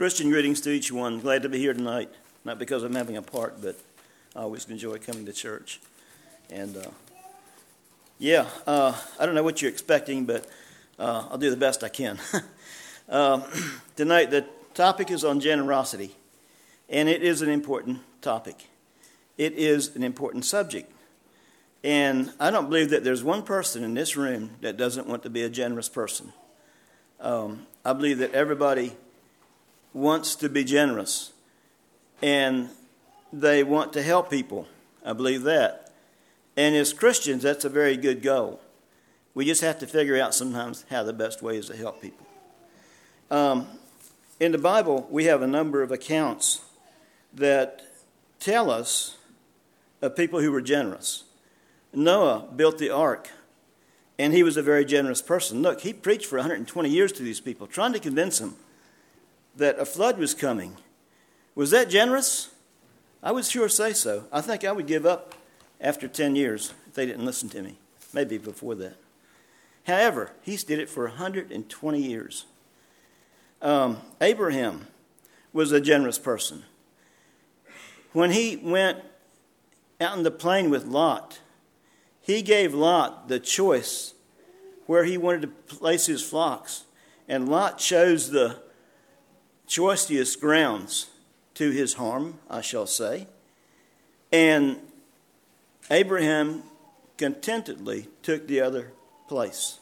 Christian greetings to each one. Glad to be here tonight. Not because I'm having a part, but I always enjoy coming to church. And uh, yeah, uh, I don't know what you're expecting, but uh, I'll do the best I can. Um, tonight, the topic is on generosity, and it is an important topic. It is an important subject. And I don't believe that there's one person in this room that doesn't want to be a generous person. Um, I believe that everybody wants to be generous and they want to help people. I believe that. And as Christians, that's a very good goal. We just have to figure out sometimes how the best way is to help people. Um, in the Bible, we have a number of accounts that tell us of people who were generous. Noah built the ark, and he was a very generous person. Look, he preached for 120 years to these people, trying to convince them that a flood was coming. Was that generous? I would sure say so. I think I would give up after 10 years if they didn't listen to me, maybe before that. However, he did it for 120 years. Um, Abraham was a generous person. When he went out in the plain with Lot, he gave Lot the choice where he wanted to place his flocks. And Lot chose the choicest grounds to his harm, I shall say. And Abraham contentedly took the other place.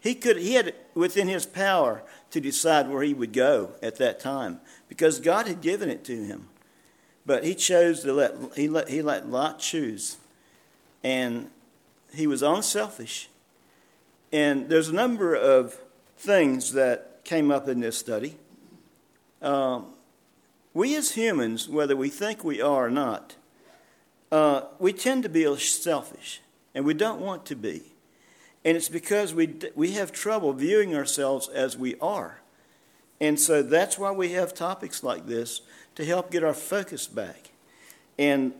He could he had within his power to decide where he would go at that time because God had given it to him. But he chose to let he let he let Lot choose. And he was unselfish. And there's a number of things that came up in this study. Um, we as humans, whether we think we are or not, uh, we tend to be selfish, and we don't want to be. And it's because we, we have trouble viewing ourselves as we are. And so that's why we have topics like this to help get our focus back. And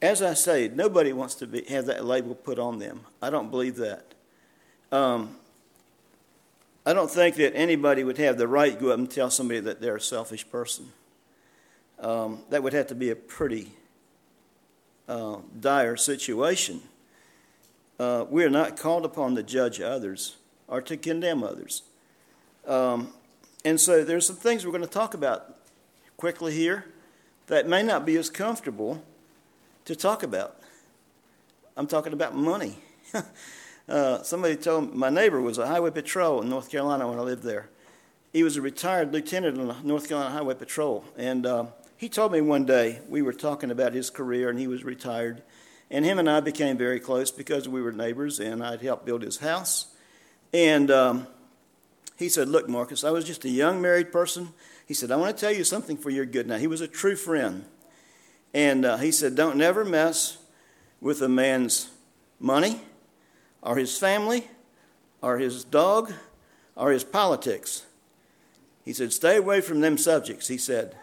as I say, nobody wants to be, have that label put on them. I don't believe that. Um, I don't think that anybody would have the right to go up and tell somebody that they're a selfish person. Um, that would have to be a pretty uh, dire situation. Uh, we are not called upon to judge others or to condemn others. Um, and so there's some things we're going to talk about quickly here that may not be as comfortable to talk about. I'm talking about money. uh, somebody told me, my neighbor was a highway patrol in North Carolina when I lived there. He was a retired lieutenant in the North Carolina Highway Patrol. And uh, he told me one day, we were talking about his career and he was retired. And him and I became very close because we were neighbors and I'd helped build his house. And um, he said, Look, Marcus, I was just a young married person. He said, I want to tell you something for your good. Now, he was a true friend. And uh, he said, Don't never mess with a man's money or his family or his dog or his politics. He said, Stay away from them subjects, he said.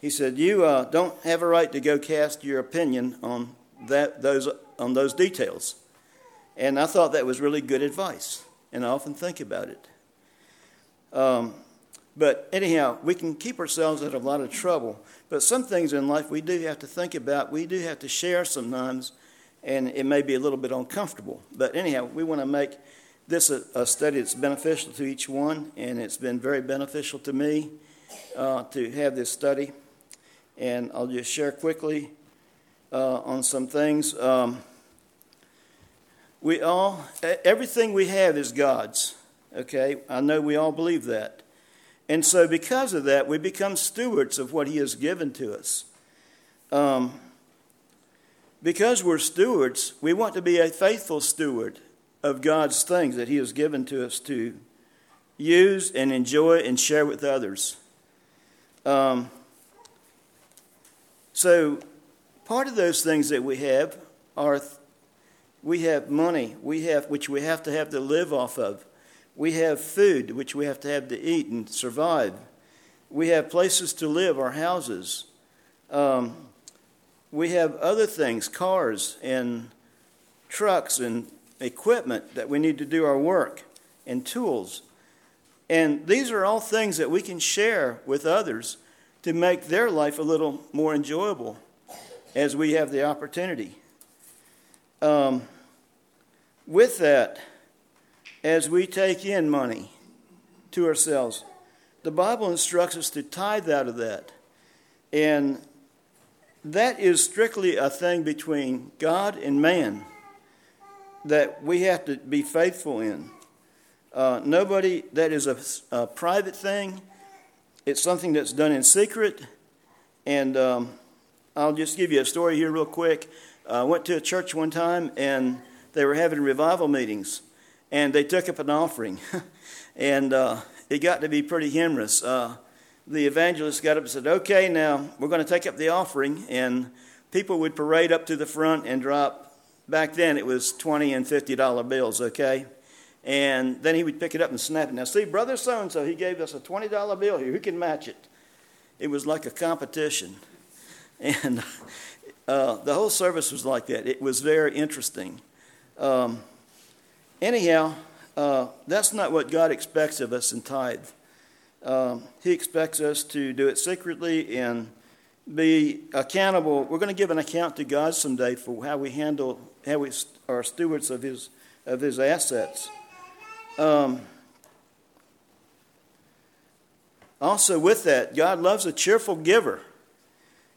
He said, You uh, don't have a right to go cast your opinion on, that, those, on those details. And I thought that was really good advice, and I often think about it. Um, but anyhow, we can keep ourselves out of a lot of trouble. But some things in life we do have to think about, we do have to share sometimes, and it may be a little bit uncomfortable. But anyhow, we want to make this a, a study that's beneficial to each one, and it's been very beneficial to me uh, to have this study. And I'll just share quickly uh, on some things. Um, we all, everything we have is God's. Okay, I know we all believe that. And so, because of that, we become stewards of what He has given to us. Um, because we're stewards, we want to be a faithful steward of God's things that He has given to us to use and enjoy and share with others. Um, so, part of those things that we have are we have money, we have which we have to have to live off of. We have food, which we have to have to eat and survive. We have places to live, our houses. Um, we have other things, cars and trucks and equipment that we need to do our work and tools. And these are all things that we can share with others to make their life a little more enjoyable as we have the opportunity. Um, with that, as we take in money to ourselves, the Bible instructs us to tithe out of that. And that is strictly a thing between God and man that we have to be faithful in. Uh, nobody, that is a, a, private thing. It's something that's done in secret. And um, I'll just give you a story here, real quick. I went to a church one time and they were having revival meetings and they took up an offering. and uh, it got to be pretty humorous. Uh, the evangelist got up and said, Okay, now we're going to take up the offering. And people would parade up to the front and drop, back then it was 20 and $50 bills, okay? And then he would pick it up and snap it. Now, see, brother so and so, he gave us a $20 bill here. Who can match it? It was like a competition. And uh, the whole service was like that. It was very interesting. Um, anyhow, uh, that's not what God expects of us in tithe. Um, he expects us to do it secretly and be accountable. We're going to give an account to God someday for how we handle, how we are stewards of His of His assets. Um, also, with that, God loves a cheerful giver,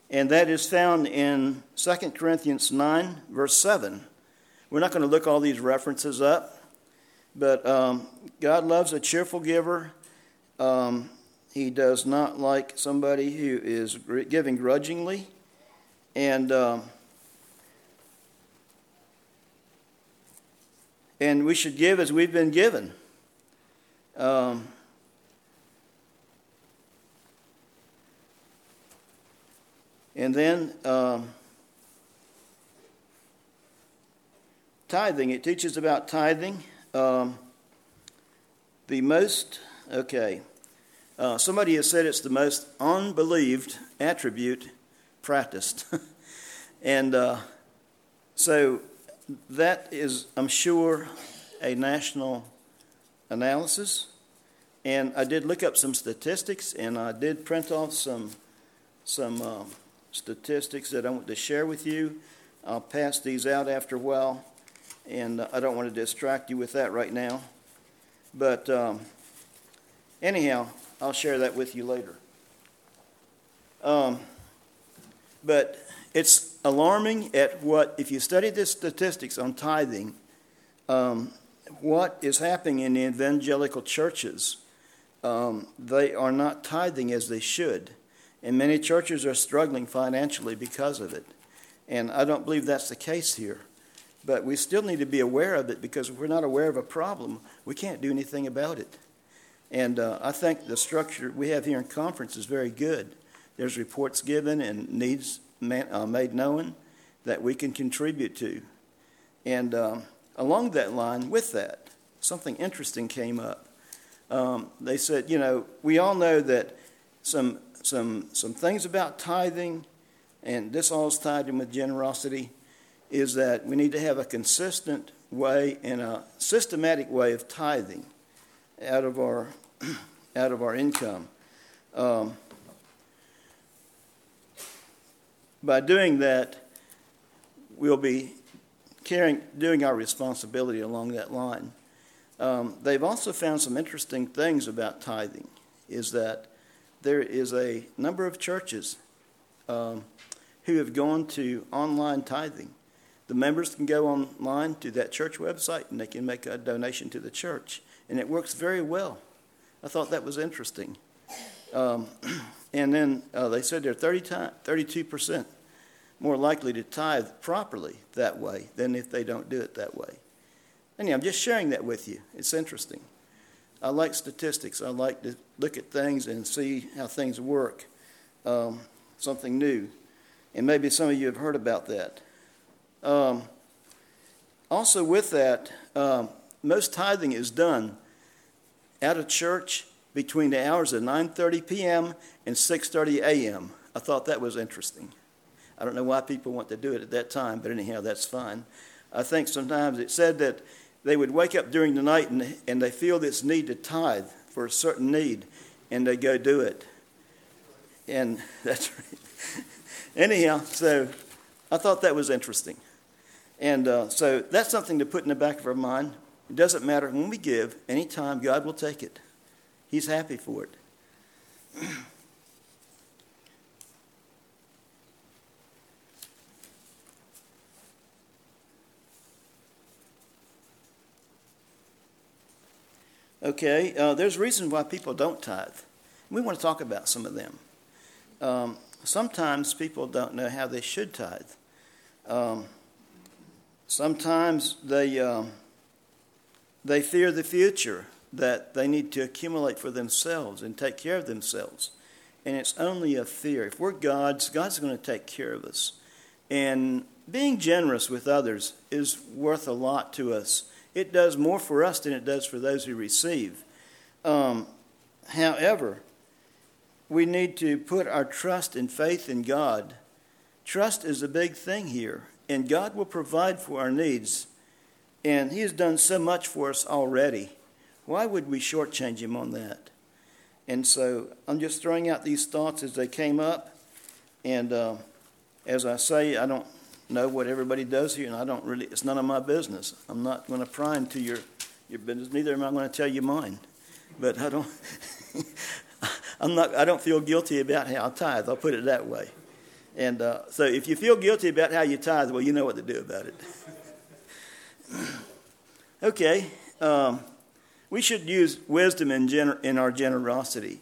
and that is found in 2 Corinthians 9, verse 7. We're not going to look all these references up, but um, God loves a cheerful giver. Um, he does not like somebody who is giving grudgingly. And. Um, and we should give as we've been given. Um, and then um, tithing, it teaches about tithing. Um, the most, okay, uh, somebody has said it's the most unbelieved attribute practiced. and uh, so that is, I'm sure, a national analysis. And I did look up some statistics, and I did print off some some um, statistics that I want to share with you. I'll pass these out after a while, and I don't want to distract you with that right now. But um, anyhow, I'll share that with you later. Um, but it's alarming at what, if you study the statistics on tithing, um, what is happening in the evangelical churches. Um, they are not tithing as they should. And many churches are struggling financially because of it. And I don't believe that's the case here. But we still need to be aware of it because if we're not aware of a problem, we can't do anything about it. And uh, I think the structure we have here in conference is very good. There's reports given and needs man, uh, made known that we can contribute to. And um, along that line, with that, something interesting came up. Um, they said, you know, we all know that some, some, some things about tithing, and this all is tied in with generosity, is that we need to have a consistent way and a systematic way of tithing out of our, out of our income. Um, by doing that, we'll be carrying, doing our responsibility along that line. Um, they've also found some interesting things about tithing, is that there is a number of churches um, who have gone to online tithing. The members can go online to that church website and they can make a donation to the church, and it works very well. I thought that was interesting. Um, and then uh, they said they're 30 32% more likely to tithe properly that way than if they don't do it that way. Anyhow, I'm just sharing that with you. It's interesting. I like statistics. I like to look at things and see how things work, um, something new. And maybe some of you have heard about that. Um, also, with that, um, most tithing is done at a church between the hours of 9:30 p.m. and 6:30 a.m. I thought that was interesting. I don't know why people want to do it at that time, but anyhow, that's fine. I think sometimes it said that they would wake up during the night and, and they feel this need to tithe for a certain need, and they go do it. And that's right. Anyhow, so I thought that was interesting. And uh, so that's something to put in the back of our mind. It doesn't matter when we give, anytime God will take it. He's happy for it. Okay, uh, there's reasons why people don't tithe. We want to talk about some of them. Um, sometimes people don't know how they should tithe. Um, sometimes they, um, they fear the future, that they need to accumulate for themselves and take care of themselves. And it's only a fear. If we're God's, God's going to take care of us. And being generous with others is worth a lot to us it does more for us than it does for those who receive. Um, however, we need to put our trust and faith in God. Trust is a big thing here, and God will provide for our needs. And He has done so much for us already. Why would we shortchange Him on that? And so I'm just throwing out these thoughts as they came up. And uh, as I say, I don't know what everybody does here, and I don't really, it's none of my business. I'm not going to pry into your, your business, neither am I going to tell you mine. But I don't, I'm not, I don't feel guilty about how I tithe, I'll put it that way. And uh, so if you feel guilty about how you tithe, well, you know what to do about it. okay, um, we should use wisdom in, gener- in our generosity.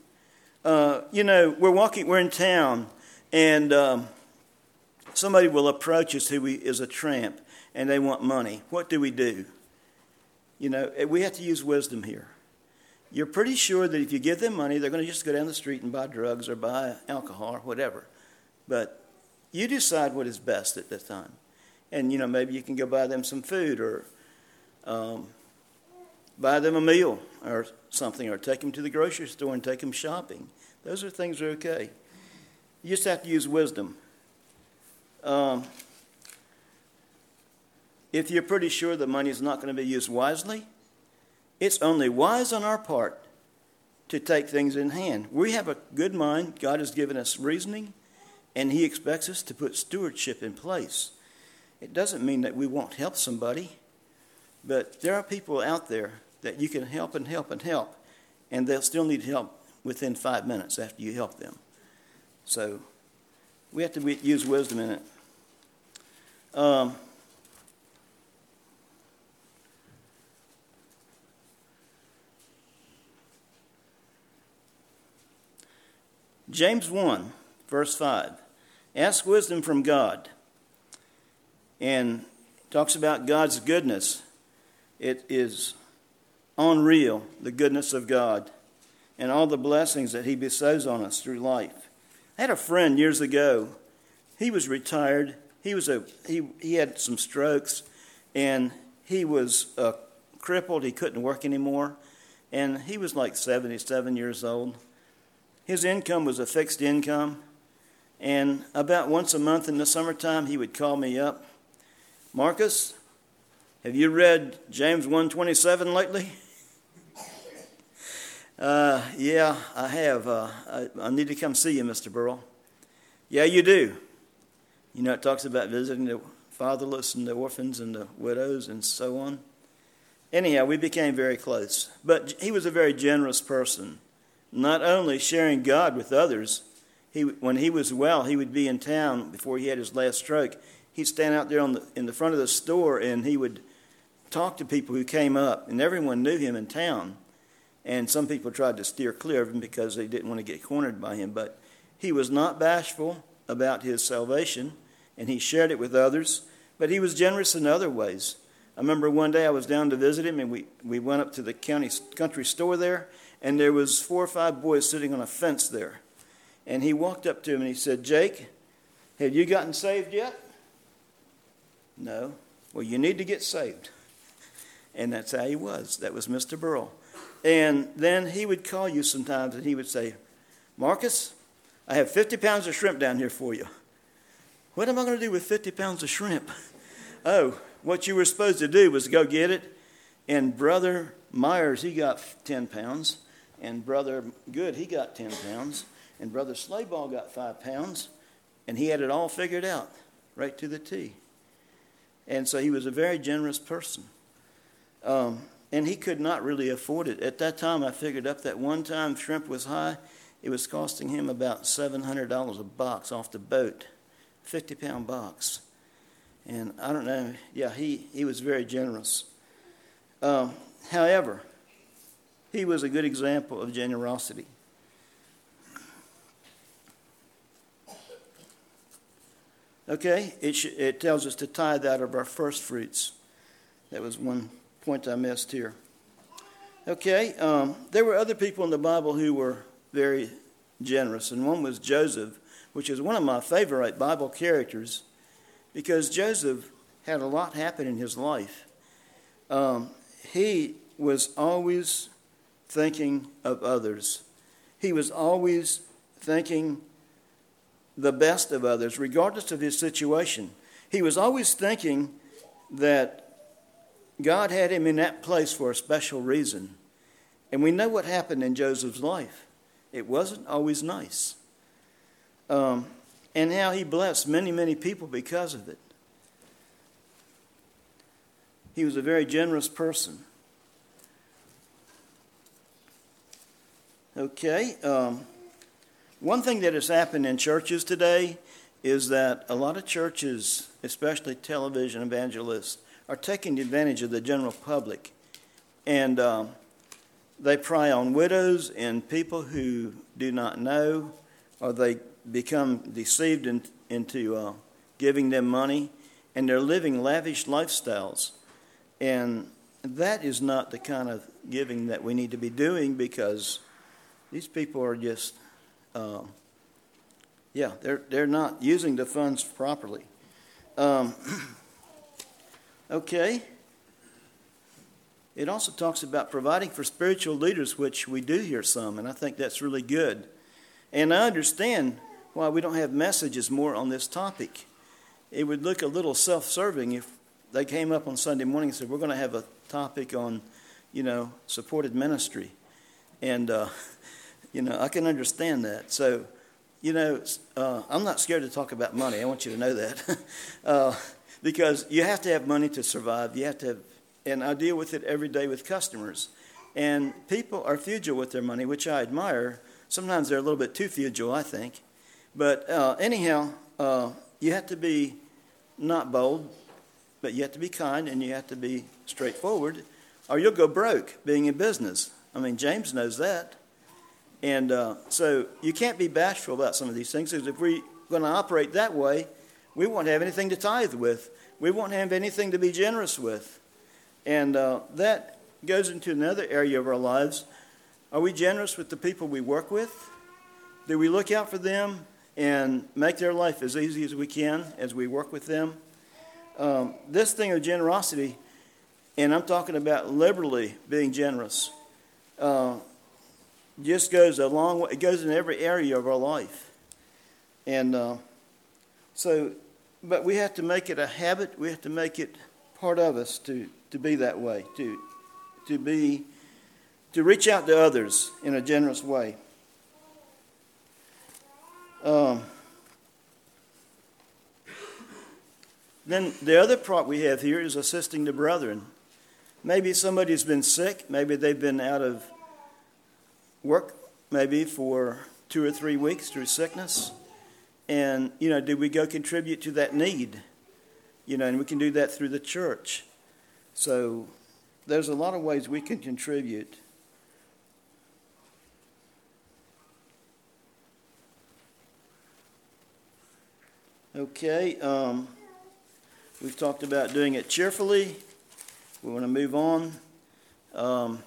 Uh, you know, we're walking, we're in town, and um, somebody will approach us who is a tramp and they want money. What do we do? You know, eh, we have to use wisdom here. You're pretty sure that if you give them money, they're going to just go down the street and buy drugs or buy alcohol or whatever. But you decide what is best at that time. And, you know, maybe you can go buy them some food or um, buy them a meal or something or take them to the grocery store and take them shopping. Those are things that are okay. You just have to use wisdom. Um, if you're pretty sure the money is not going to be used wisely, it's only wise on our part to take things in hand. We have a good mind. God has given us reasoning, and He expects us to put stewardship in place. It doesn't mean that we won't help somebody, but there are people out there that you can help and help and help, and they'll still need help within five minutes after you help them. So we have to use wisdom in it. Um, James 1, verse 5. Ask wisdom from God. And talks about God's goodness. It is unreal, the goodness of God, and all the blessings that He bestows on us through life. I had a friend years ago. He was retired. He was a he he had some strokes, and he was uh, crippled. He couldn't work anymore, and he was like 77 years old. His income was a fixed income, and about once a month in the summertime, he would call me up. Marcus, have you read James 127 lately? Uh, yeah, I have. Uh, I, I, need to come see you, Mr. Burrell. Yeah, you do. You know, it talks about visiting the fatherless and the orphans and the widows and so on. Anyhow, we became very close. But he was a very generous person, not only sharing God with others. He, when he was well, he would be in town before he had his last stroke. He'd stand out there on the, in the front of the store and he would talk to people who came up, and everyone knew him in town. And some people tried to steer clear of him because they didn't want to get cornered by him. But he was not bashful about his salvation, and he shared it with others. But he was generous in other ways. I remember one day I was down to visit him, and we, we went up to the county country store there, and there was four or five boys sitting on a fence there. And he walked up to him and he said, Jake, have you gotten saved yet? No. Well, you need to get saved. And that's how he was. That was Mr. Burrell. And then he would call you sometimes and he would say, Marcus, I have 50 pounds of shrimp down here for you. What am I going to do with 50 pounds of shrimp? Oh, what you were supposed to do was go get it. And Brother Myers, he got 10 pounds. and Brother Good, he got 10 pounds, and Brother Slayball got five pounds, and he had it all figured out, right to the T. And so he was a very generous person. Um, and he could not really afford it. At that time, I figured up that one time shrimp was high, it was costing him about $700 a box off the boat, 50 pound box. And I don't know, yeah, he, he was very generous. Um, however, he was a good example of generosity. Okay, it, sh- it tells us to tithe out of our first fruits. That was one point I missed here. Okay, um, there were other people in the Bible who were very generous, and one was Joseph, which is one of my favorite Bible characters because Joseph had a lot happen in his life. Um, he was always thinking of others, he was always thinking the best of others, regardless of his situation. He was always thinking that God had him in that place for a special reason. And we know what happened in Joseph's life. It wasn't always nice. Um, and how he blessed many, many people because of it. He was a very generous person. Okay. Um, one thing that has happened in churches today is that a lot of churches, especially television evangelists, are taking advantage of the general public. And um, they prey on widows and people who do not know, or they become deceived in, into uh, giving them money, and they're living lavish lifestyles. And that is not the kind of giving that we need to be doing because these people are just, uh, yeah, they're, they're not using the funds properly. Um, okay. It also talks about providing for spiritual leaders, which we do hear some, and I think that's really good. And I understand why we don't have messages more on this topic. It would look a little self serving if they came up on Sunday morning and said, We're going to have a topic on, you know, supported ministry. And, uh, you know, I can understand that. So, you know, uh, I'm not scared to talk about money. I want you to know that. uh, because you have to have money to survive. You have to have and I deal with it every day with customers. And people are frugal with their money, which I admire. Sometimes they're a little bit too frugal, I think. But uh, anyhow, uh, you have to be not bold, but you have to be kind and you have to be straightforward, or you'll go broke being in business. I mean, James knows that. And uh, so you can't be bashful about some of these things because if we're going to operate that way, we won't have anything to tithe with. We won't have anything to be generous with. And uh, that goes into another area of our lives. Are we generous with the people we work with? Do we look out for them and make their life as easy as we can as we work with them? Um, this thing of generosity, and I'm talking about liberally being generous, uh, just goes a long way. It goes in every area of our life. And uh, so, but we have to make it a habit. We have to make it part of us to to be that way, to, to be, to reach out to others in a generous way. Um, then the other part we have here is assisting the brethren. Maybe somebody's been sick, maybe they've been out of work, maybe for two or three weeks through sickness. And, you know, do we go contribute to that need? You know, and we can do that through the church. So there's a lot of ways we can contribute. Okay, um, we've talked about doing it cheerfully. We want to move on. Um,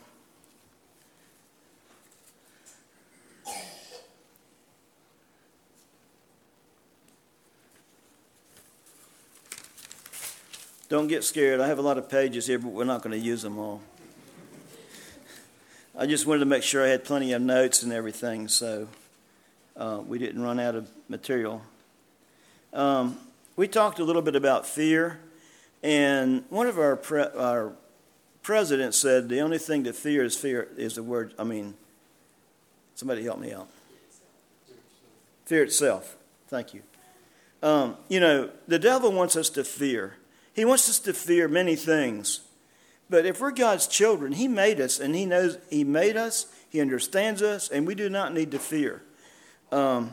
Don't get scared. I have a lot of pages here, but we're not going to use them all. I just wanted to make sure I had plenty of notes and everything, so uh, we didn't run out of material. Um, we talked a little bit about fear, and one of our pre- our presidents said the only thing to fear is fear is the word. I mean, Somebody help me out. Fear itself. Thank you. Um, you know, the devil wants us to fear. He wants us to fear many things. But if we're God's children, He made us and He knows He made us, He understands us, and we do not need to fear. Um,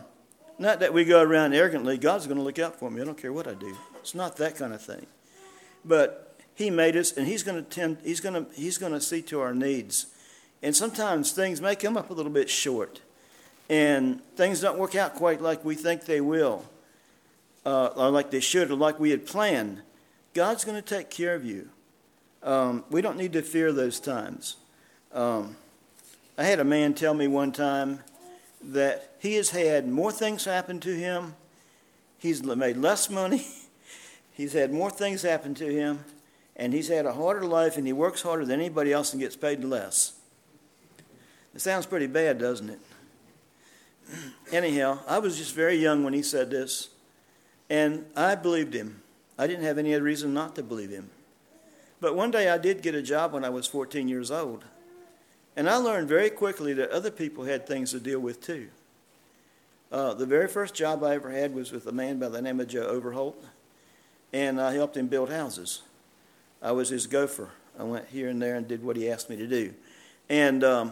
not that we go around arrogantly, God's going to look out for me. I don't care what I do. It's not that kind of thing. But He made us, and He's going to tend, He's going to, He's going to see to our needs. And sometimes things may come up a little bit short, and things don't work out quite like we think they will, uh, or like they should, or like we had planned. God's going to take care of you. Um, we don't need to fear those times. Um, I had a man tell me one time that he has had more things happen to him, he's made less money, he's had more things happen to him, and he's had a harder life, and he works harder than anybody else and gets paid less. It sounds pretty bad, doesn't it? Anyhow, I was just very young when he said this, and I believed him. I didn't have any other reason not to believe him. But one day I did get a job when I was 14 years old. And I learned very quickly that other people had things to deal with too. Uh, the very first job I ever had was with a man by the name of Joe Overholt, and I helped him build houses. I was his gopher. I went here and there and did what he asked me to do. And um,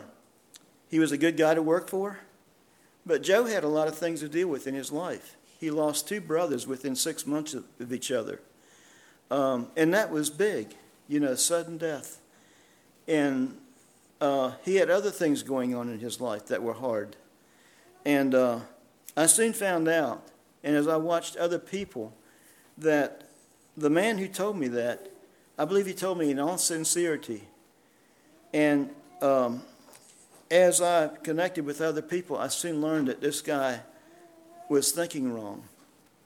he was a good guy to work for, but Joe had a lot of things to deal with in his life. He lost two brothers within six months of, each other. Um, and that was big you know, sudden death. And uh, he had other things going on in his life that were hard. And uh, I soon found out, and as I watched other people, that the man who told me that, I believe he told me in all sincerity. And um, as I connected with other people, I soon learned that this guy was thinking wrong,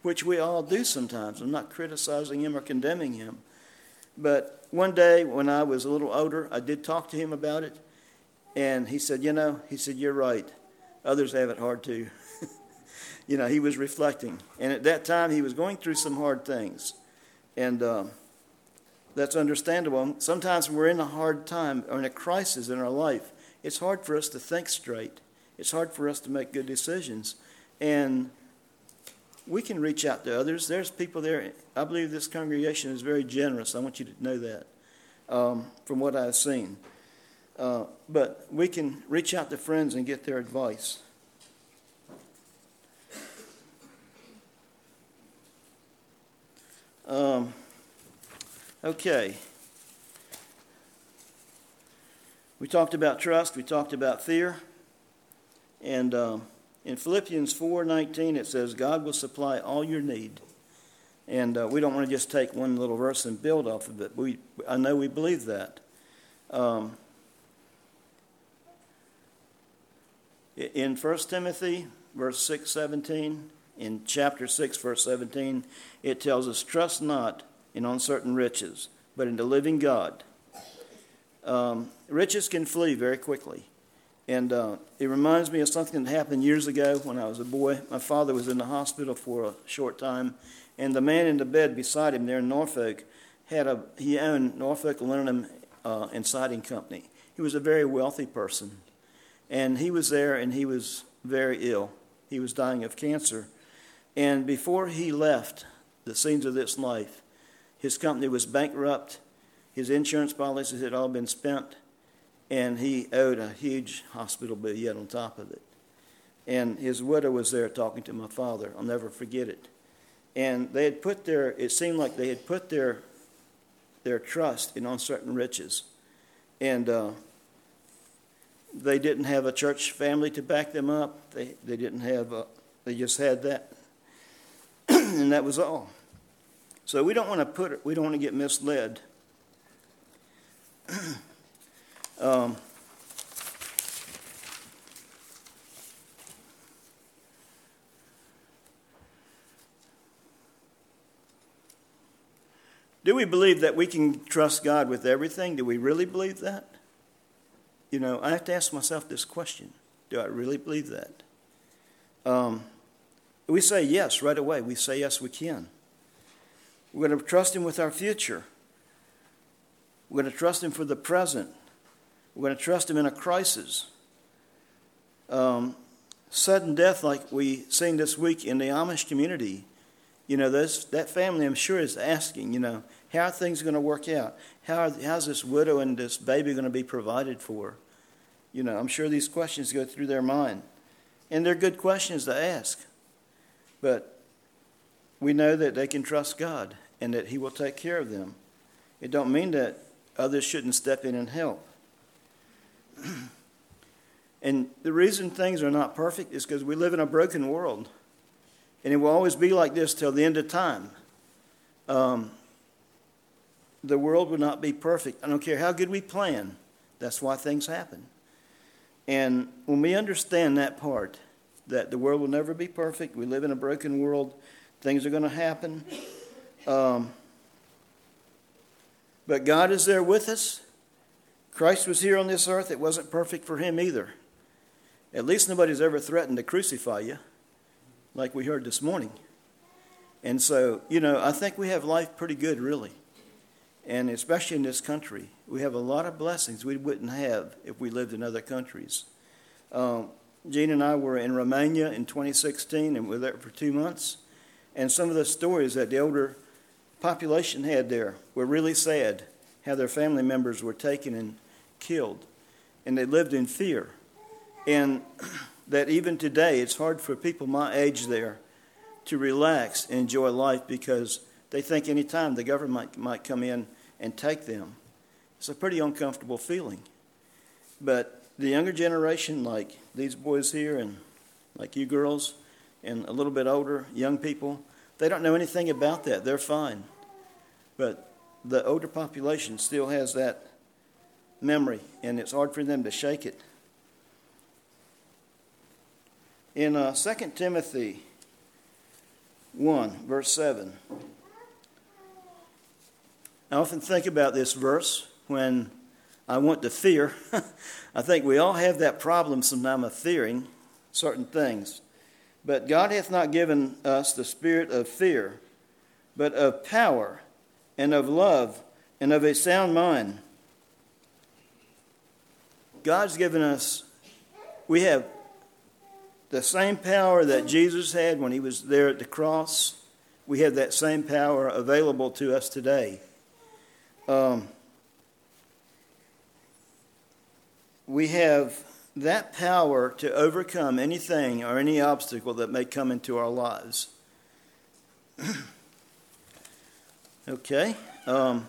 which we all do sometimes. I'm not criticizing him or condemning him. But one day when I was a little older, I did talk to him about it. And he said, You know, he said, You're right. Others have it hard too. you know, he was reflecting. And at that time, he was going through some hard things. And um, that's understandable. Sometimes we're in a hard time or in a crisis in our life, it's hard for us to think straight. It's hard for us to make good decisions. And we can reach out to others. There's people there. I believe this congregation is very generous. I want you to know that um, from what I've seen. Uh, but we can reach out to friends and get their advice. Um, okay. We talked about trust, we talked about fear, and. Um, in Philippians 4:19 it says God will supply all your need. And uh, we don't want to just take one little verse and build off of it. We, I know we believe that. Um, in 1 Timothy, verse 6, 17, in chapter 6, verse 17, it tells us, Trust not in uncertain riches, but in the living God. Um, riches can flee very quickly. And uh, it reminds me of something that happened years ago when I was a boy. My father was in the hospital for a short time, and the man in the bed beside him there in Norfolk had a he owned Norfolk Aluminum uh, and Siding Company. He was a very wealthy person, and he was there, and he was very ill. He was dying of cancer, and before he left the scenes of this life, his company was bankrupt. His insurance policies had all been spent and he owed a huge hospital bill yet on top of it. And his widow was there talking to my father. I'll never forget it. And they had put their, it seemed like they had put their, their trust in uncertain riches. And uh, they didn't have a church family to back them up. They, they didn't have, a, they just had that. and that was all. So we don't want to put we don't want to get misled. Um, do we believe that we can trust God with everything? Do we really believe that? You know, I have to ask myself this question Do I really believe that? Um, we say yes right away. We say yes, we can. We're going to trust Him with our future. We're going to trust Him for the present. We're going to trust Him in a crisis. Um, sudden death, like we seen this week in the Amish community, you know, that family, I'm sure, is asking, you know, how are things going to work out? How are, how's this widow and this baby going to be provided for? You know, I'm sure these questions go through their mind. And they're good questions to ask. But we know that they can trust God and that He will take care of them. It don't mean that others shouldn't step in and help. and the reason things are not perfect is because we live in a broken world. And it will always be like this till the end of time. Um, the world will not be perfect. I don't care how good we plan. That's why things happen. And when we understand that part, that the world will never be perfect, we live in a broken world, things are going to happen. Um, but God is there with us. Christ was here on this earth. It wasn't perfect for him either. At least nobody's ever threatened to crucify you, like we heard this morning. And so, you know, I think we have life pretty good, really. And especially in this country, we have a lot of blessings we wouldn't have if we lived in other countries. Um, Gene and I were in Romania in 2016 and we were there for two months. And some of the stories that the older population had there were really sad how their family members were taken and killed. And they lived in fear. And that even today, it's hard for people my age there to relax and enjoy life because they think anytime the government might come in and take them. It's a pretty uncomfortable feeling. But the younger generation, like these boys here and like you girls, and a little bit older, young people, they don't know anything about that. They're fine. But the older population still has that memory, and it's hard for them to shake it. In uh, 2 Timothy 1, verse 7, I often think about this verse when I want to fear. I think we all have that problem sometimes of fearing certain things. But God hath not given us the spirit of fear, but of power and of love and of a sound mind. God's given us, we have the same power that Jesus had when he was there at the cross. We have that same power available to us today. Um, we have that power to overcome anything or any obstacle that may come into our lives. okay. Um,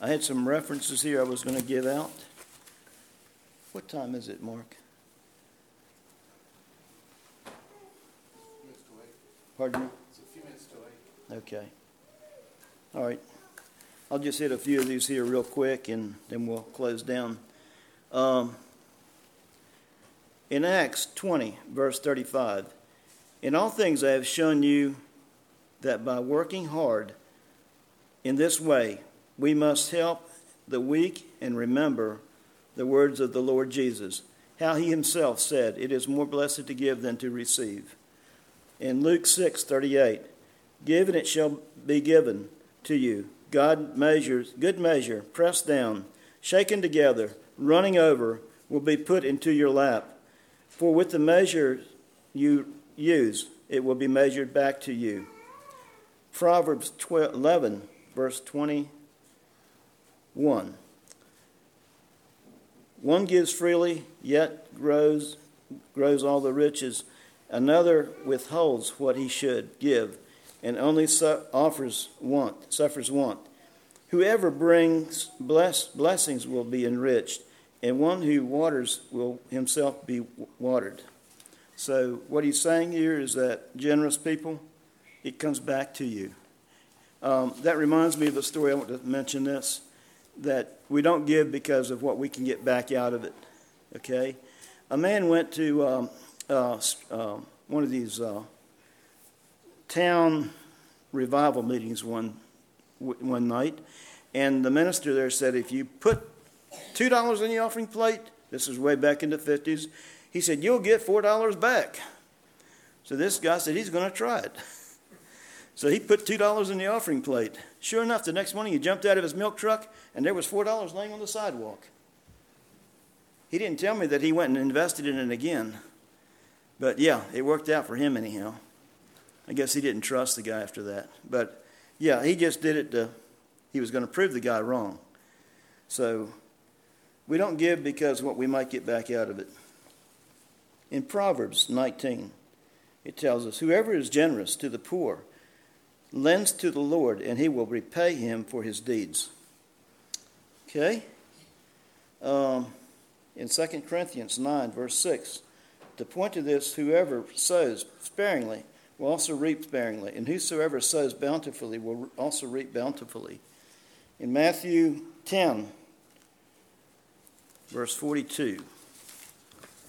I had some references here I was going to give out. What time is it, Mark? Pardon me? It's a few minutes to eight. Okay. All right. I'll just hit a few of these here real quick and then we'll close down. Um, in Acts 20, verse 35, in all things I have shown you that by working hard in this way, we must help the weak and remember the words of the Lord Jesus, how he himself said, It is more blessed to give than to receive. In Luke 6, 38, Give and it shall be given to you God measures, good measure, pressed down, shaken together, running over, will be put into your lap. For with the measure you use, it will be measured back to you. Proverbs 12, 11, verse 21. One gives freely, yet grows, grows all the riches. Another withholds what he should give and only su- offers want, suffers want. Whoever brings bless, blessings will be enriched, and one who waters will himself be watered. So, what he's saying here is that generous people, it comes back to you. Um, that reminds me of a story. I want to mention this that we don't give because of what we can get back out of it. Okay? A man went to um, uh, uh, one of these. Uh, town revival meetings one one night, and the minister there said, if you put two dollars in the offering plate, this is way back in the fifties, he said you'll get four dollars back. So this guy said he's going to try it. So he put two dollars in the offering plate. Sure enough, the next morning he jumped out of his milk truck, and there was four dollars laying on the sidewalk. He didn't tell me that he went and invested in it again. But yeah, it worked out for him anyhow. I guess he didn't trust the guy after that. But yeah, he just did it to, he was going to prove the guy wrong. So we don't give because what we might get back out of it. In Proverbs 19, it tells us whoever is generous to the poor lends to the Lord, and he will repay him for his deeds. Okay? Um, in 2 Corinthians 9, verse 6, to point to this, whoever sows sparingly will also reap sparingly, and whosoever sows bountifully will also reap bountifully. In Matthew 10, verse 42,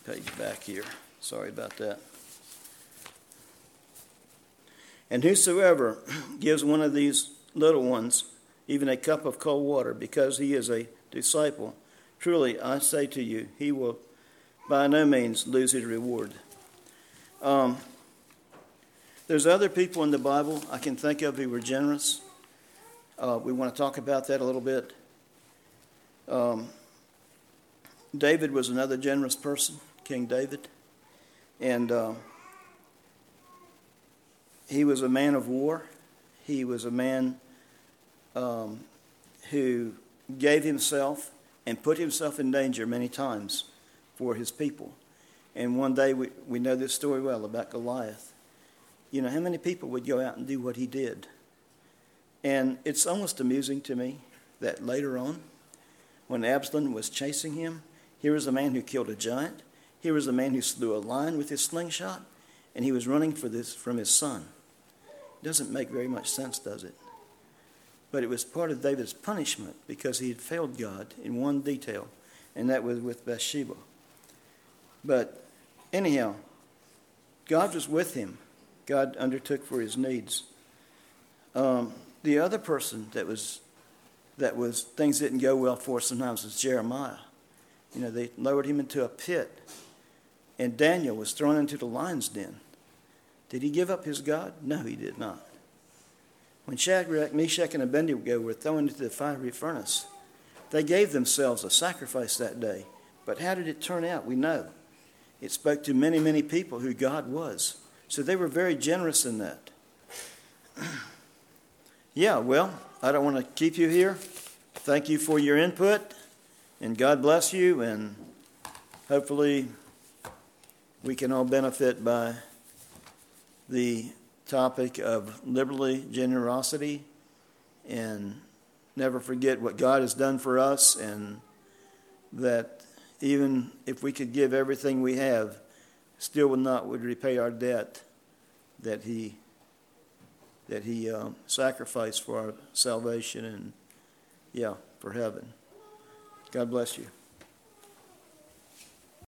page back here. Sorry about that. And whosoever gives one of these little ones even a cup of cold water because he is a disciple, truly I say to you, he will by no means lose his reward. Um, there's other people in the Bible I can think of who were generous. Uh, we want to talk about that a little bit. Um, David was another generous person, King David. And uh, he was a man of war. He was a man um, who gave himself and put himself in danger many times for his people. And one day, we, we know this story well about Goliath. You know, how many people would go out and do what he did? And it's almost amusing to me that later on, when Absalom was chasing him, here was a man who killed a giant. Here was a man who slew a lion with his slingshot, and he was running for this from his son. Doesn't make very much sense, does it? But it was part of David's punishment because he had failed God in one detail, and that was with Bathsheba. But anyhow, God was with him. God undertook for his needs. Um, the other person that was that was things didn't go well for sometimes was Jeremiah. You know, they lowered him into a pit, and Daniel was thrown into the lion's den. Did he give up his God? No, he did not. When Shadrach, Meshach, and Abednego were thrown into the fiery furnace, they gave themselves a sacrifice that day. But how did it turn out? We know. It spoke to many, many people who God was. So they were very generous in that. yeah, well, I don't want to keep you here. Thank you for your input, and God bless you, and hopefully we can all benefit by the topic of liberally generosity and never forget what God has done for us and that even if we could give everything we have, still would not would repay our debt that he that he uh, sacrificed for our salvation and yeah for heaven. God bless you.